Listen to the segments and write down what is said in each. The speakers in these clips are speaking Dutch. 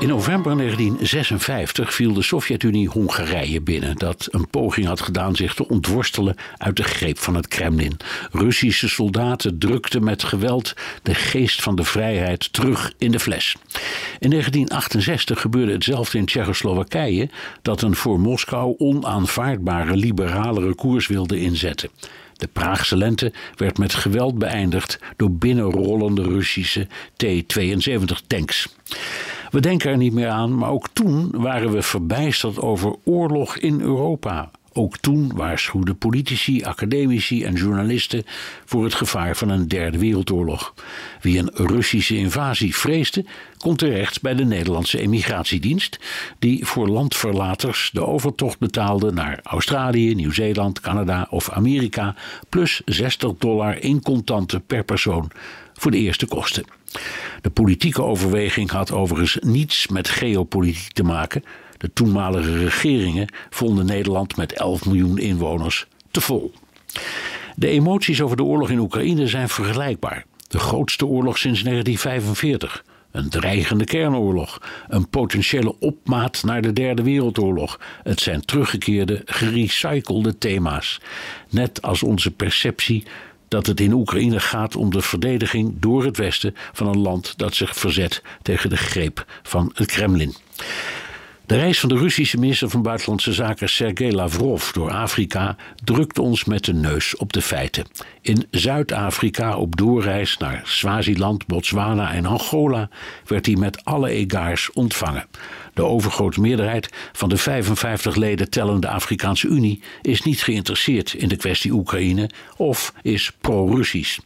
In november 1956 viel de Sovjet-Unie Hongarije binnen, dat een poging had gedaan zich te ontworstelen uit de greep van het Kremlin. Russische soldaten drukten met geweld de geest van de vrijheid terug in de fles. In 1968 gebeurde hetzelfde in Tsjechoslowakije, dat een voor Moskou onaanvaardbare liberalere koers wilde inzetten. De Praagse lente werd met geweld beëindigd door binnenrollende Russische T-72 tanks. We denken er niet meer aan, maar ook toen waren we verbijsterd over oorlog in Europa. Ook toen waarschuwden politici, academici en journalisten voor het gevaar van een derde wereldoorlog. Wie een Russische invasie vreesde, kon terecht bij de Nederlandse emigratiedienst, die voor landverlaters de overtocht betaalde naar Australië, Nieuw-Zeeland, Canada of Amerika, plus 60 dollar in contanten per persoon voor de eerste kosten. De politieke overweging had overigens niets met geopolitiek te maken. De toenmalige regeringen vonden Nederland met 11 miljoen inwoners te vol. De emoties over de oorlog in Oekraïne zijn vergelijkbaar. De grootste oorlog sinds 1945. Een dreigende kernoorlog, een potentiële opmaat naar de Derde Wereldoorlog. Het zijn teruggekeerde, gerecyclede thema's. Net als onze perceptie dat het in Oekraïne gaat om de verdediging door het Westen van een land dat zich verzet tegen de greep van het Kremlin. De reis van de Russische minister van Buitenlandse Zaken Sergei Lavrov door Afrika drukt ons met de neus op de feiten. In Zuid-Afrika op doorreis naar Swaziland, Botswana en Angola werd hij met alle egaars ontvangen. De overgrote meerderheid van de 55 leden tellende Afrikaanse Unie is niet geïnteresseerd in de kwestie Oekraïne of is pro-Russisch.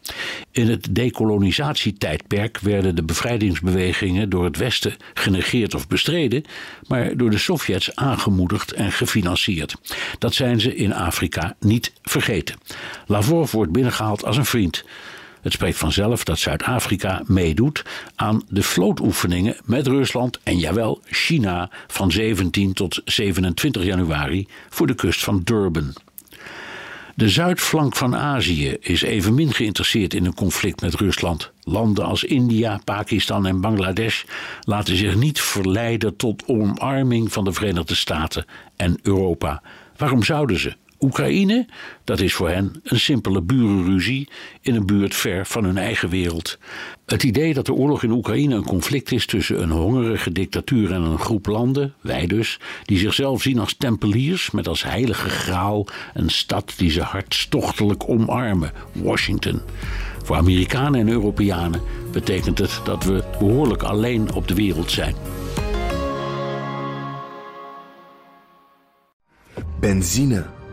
In het decolonisatietijdperk werden de bevrijdingsbewegingen door het Westen genegeerd of bestreden, maar door de Sovjets aangemoedigd en gefinancierd. Dat zijn ze in Afrika niet vergeten. Lavrov wordt binnengehaald als een vriend. Het spreekt vanzelf dat Zuid-Afrika meedoet aan de vlootoefeningen met Rusland en jawel China van 17 tot 27 januari voor de kust van Durban. De zuidflank van Azië is evenmin geïnteresseerd in een conflict met Rusland. Landen als India, Pakistan en Bangladesh laten zich niet verleiden tot omarming van de Verenigde Staten en Europa. Waarom zouden ze? Oekraïne, dat is voor hen een simpele burenruzie in een buurt ver van hun eigen wereld. Het idee dat de oorlog in Oekraïne een conflict is tussen een hongerige dictatuur en een groep landen, wij dus, die zichzelf zien als tempeliers met als heilige graal een stad die ze hartstochtelijk omarmen, Washington. Voor Amerikanen en Europeanen betekent het dat we behoorlijk alleen op de wereld zijn. Benzine